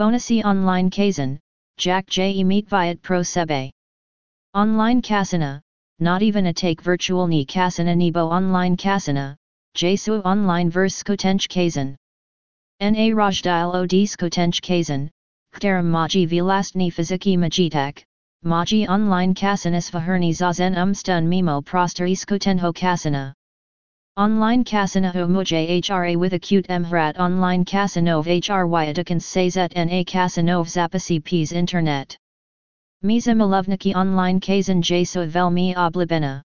Bonasi online kazan, Jack J meet viat pro sebe. Online kasana, not even a take virtual ni kasana nebo online kasana, Jesu online verse skotench kazan. Na rajdil od skotench kazan, kteram maji vilastni fiziki majitak, maji online kasanas vaherni zazen umstun mimo proster iskotenho kasana. Online kasana umuje hra with acute mhrat online kasanov hry atakans na kasanov zapasi ps internet. Miza Milovniki online kazan jaso velmi oblibena.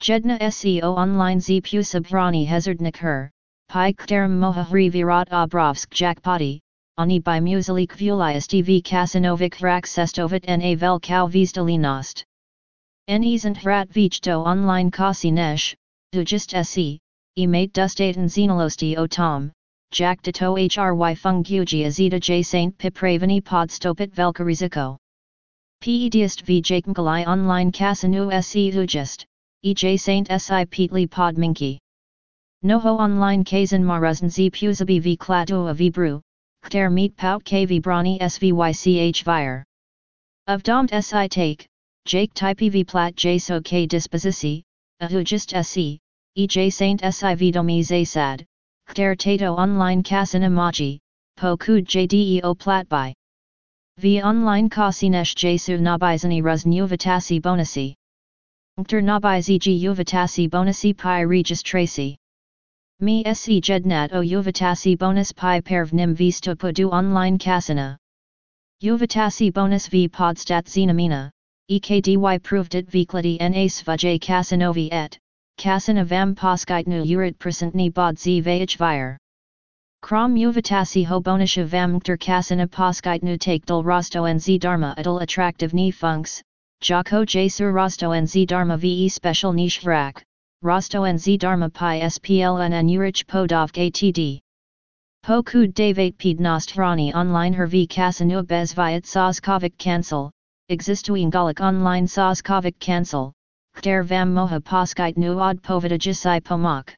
Jedna SEO online z pusabrani hezardnik her, pi kterim mohahri virat obrovsk jackpoti, ani by musalik vulias tv kasanovic vrak sestovit na vel kau vistalinost. Enizant hrat vichto online kasi nesh, dujist se, e mate dustaten xenolosti o tom, jack de to hry funguji azita j saint pipravani podstopit velkariziko. Pedist v jakmkalai online kasanu se ujist, ej saint si petli podminki. Noho online kazan marazn z puzabi v klatu a v pout kv brani svych vire. Of si take, jake type v plat j so k disposici, a hujist se, ej saint si domi zasad, kter tato online kasan maji, po kud jdeo plat by. V online kasinesh jesu nabizani ruz nuvatasi bonasi. Nkter nabizi g uvatasi bonasi pi regis tracy. Mi se jednat o uvatasi bonus pi perv nim visto podu online Kasina. Uvatasi bonus v podstat zinamina, ekdy proved it vkladi na svaj kasanovi et, kasana vam poskitnu urit presentni bod z vih vire. Krom uvatasi ho bonisha vamkter kasana poskitnu take rosto nz dharma adul attractive ni funks, jako jasur rosto nz dharma ve special niche vrak, rosto nz dharma pi spln an urich podovk atd. Po kud davat pednost hrani online her v kasanu bez viat soskovik cancel, existuing galak online soskovik cancel, kter vam moha poskitnu od povidajisai pomak.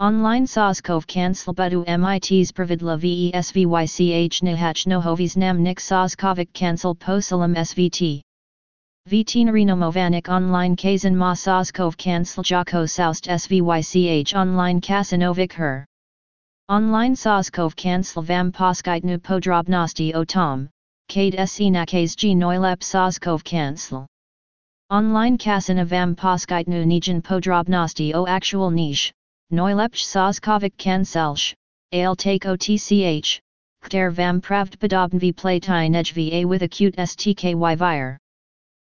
Online Soskov cancel budu MIT's pravidla VESVYCH nihach nohovis nam nik Soskovic cancel posalam SVT. Vtinarino Movanik online kazan ma Soskov cancel jako soust SVYCH online kasanovic her. Online Soskov cancel vam poskitnu podrobnosti o tom, kade se nakaz g noilep Soskov cancel. Online kasana vam poskitnu nijan podrobnosti o actual niche. Noilepch Soskovik Kanselsh, Ale take OTCH, Kter vam pravd podobn v playtine va with acute stky vire.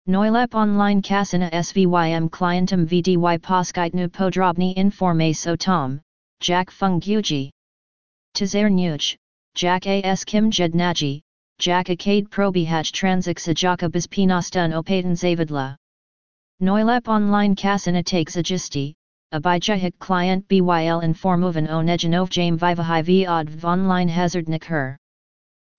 Noilep online kasana svym clientum vdy poskitnu podrobny informe o tom, Jack Fung Guji. Tazar Nuj, Jack as Kim Jednaji, Jack Akade Probihach Transik Sajaka Bispinostun Opaten Zavidla. Noilep online kasana takes agisti, Abijahik client BYL informovan o nejanov jame vivahai v online hazard her.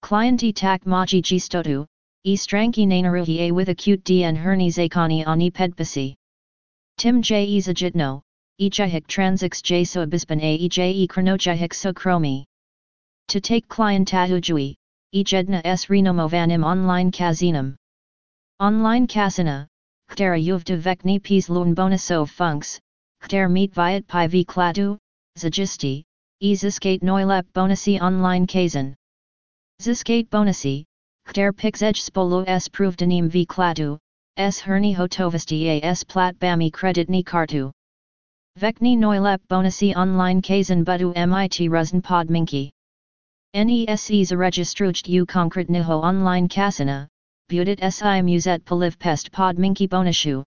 Client e tak maji gistotu, e stranki nanaruhi a with acute dn herni zakani ani pedpasi. Tim j e zajitno, e jahik transix j so abispan a e j e chronojahik so chromi. To take client tatujui, e jedna s renomovanim online kazinum. Online kasina, ktera yuvta vekni pis lun bonusov funks, Kter meet viat pi v klatu, zagisti, e ziskate noilep bonasi online kazan. Ziskate bonasi, kter pixej spolo s provdanim v klatu, s herni hotovisti a s plat bami credit ni kartu. Vekni noilep bonasi online kazan budu mit ruzn pod minki. NESEs registrucht u concret niho online kasana, budit si muset poliv pest pod minki bonashu.